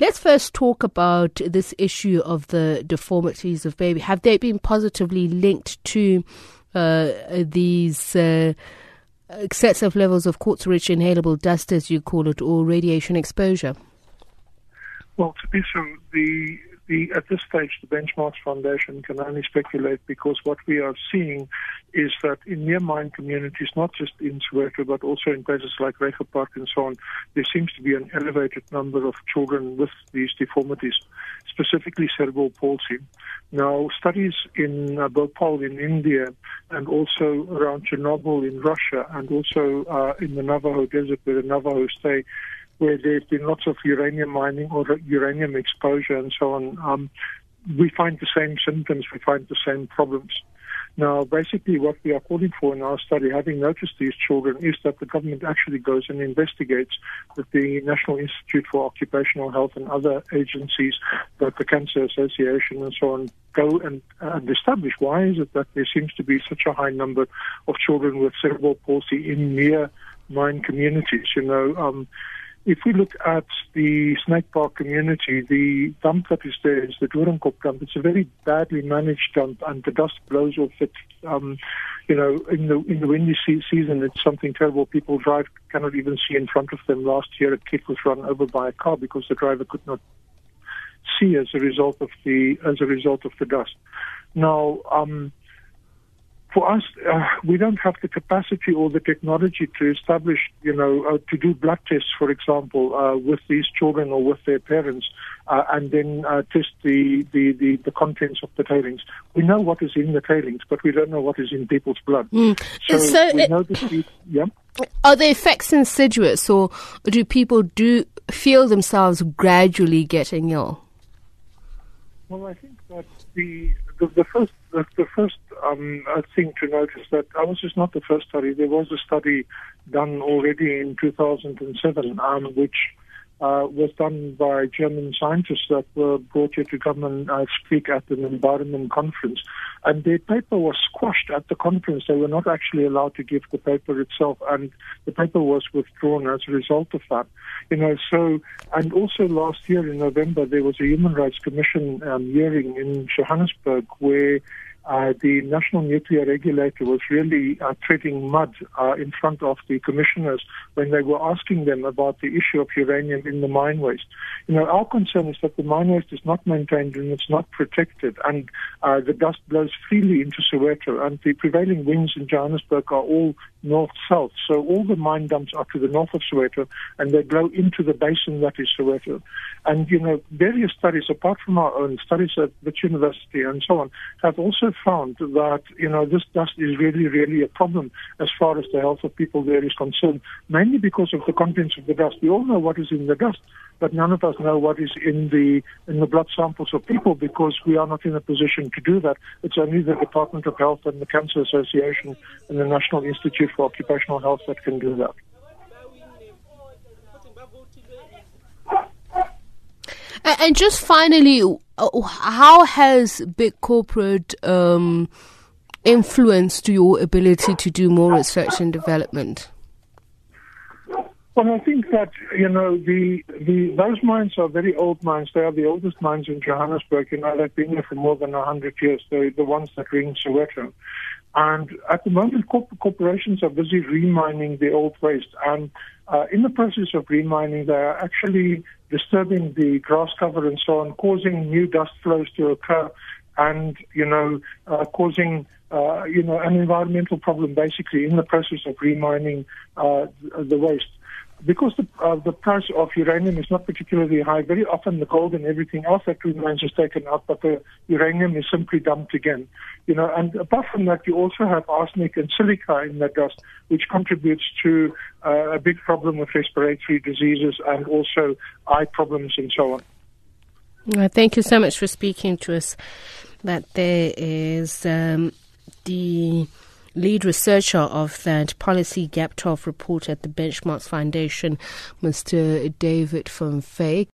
Let's first talk about this issue of the deformities of baby. Have they been positively linked to uh, these uh, excessive levels of quartz-rich inhalable dust, as you call it, or radiation exposure? Well, to be so, the the, at this stage, the Benchmarks Foundation can only speculate because what we are seeing is that in near mine communities, not just in Soweto, but also in places like Park and so on, there seems to be an elevated number of children with these deformities, specifically cerebral palsy. Now, studies in uh, Bhopal in India and also around Chernobyl in Russia and also uh, in the Navajo Desert where the Navajo stay where there's been lots of uranium mining or uranium exposure and so on, um, we find the same symptoms, we find the same problems. Now, basically, what we are calling for in our study, having noticed these children, is that the government actually goes and investigates with the National Institute for Occupational Health and other agencies, like the Cancer Association and so on, go and, and establish why is it that there seems to be such a high number of children with cerebral palsy in near mine communities. You know, um, if we look at the Snake Park community, the dump that is there is the Doornkop dump. It's a very badly managed dump, and the dust blows off it. Um, you know, in the in the windy season, it's something terrible. People drive cannot even see in front of them. Last year, a kid was run over by a car because the driver could not see as a result of the as a result of the dust. Now. Um, for us, uh, we don't have the capacity or the technology to establish, you know, uh, to do blood tests, for example, uh, with these children or with their parents, uh, and then uh, test the, the, the, the, contents of the tailings. We know what is in the tailings, but we don't know what is in people's blood. Mm. So, so, we know that yeah. Are the effects insidious, or do people do feel themselves gradually getting ill? Well, I think that the the, the first the, the first um, thing to notice that ours is not the first study. There was a study done already in 2007, um, which uh, was done by German scientists that were brought here to come and uh, speak at an environment conference. And their paper was squashed at the conference. They were not actually allowed to give the paper itself, and the paper was withdrawn as a result of that. You know, so, and also last year in November, there was a Human Rights Commission um, hearing in Johannesburg where uh, the National Nuclear Regulator was really uh, treading mud uh, in front of the commissioners when they were asking them about the issue of uranium in the mine waste. You know, our concern is that the mine waste is not maintained and it's not protected, and uh, the dust blows freely into Soweto, and the prevailing winds in Johannesburg are all north-south. So all the mine dumps are to the north of Soweto, and they blow into the basin that is Soweto. And, you know, various studies, apart from our own studies at the University and so on, have also found that, you know, this dust is really, really a problem as far as the health of people there is concerned, mainly because of the contents of the dust. We all know what is in the dust, but none of us know what is in the in the blood samples of people because we are not in a position to do that. It's only the Department of Health and the Cancer Association and the National Institute for Occupational Health that can do that. And just finally, how has big corporate um, influenced your ability to do more research and development? Well, I think that you know the the those mines are very old mines. They are the oldest mines in Johannesburg. You know, they've been here for more than hundred years. They're the ones that ring Soweto. And at the moment, corp- corporations are busy remining the old waste. And uh, in the process of remining, they are actually disturbing the grass cover and so on, causing new dust flows to occur, and you know, uh, causing uh, you know an environmental problem basically in the process of remining uh, the waste because the, uh, the price of uranium is not particularly high, very often the gold and everything else that remains is taken out, but the uranium is simply dumped again. You know, and apart from that, you also have arsenic and silica in that dust, which contributes to uh, a big problem with respiratory diseases and also eye problems and so on. Well, thank you so much for speaking to us. That there is um, the lead researcher of that policy gap 12 report at the Benchmarks Foundation, Mr. David van Wyk.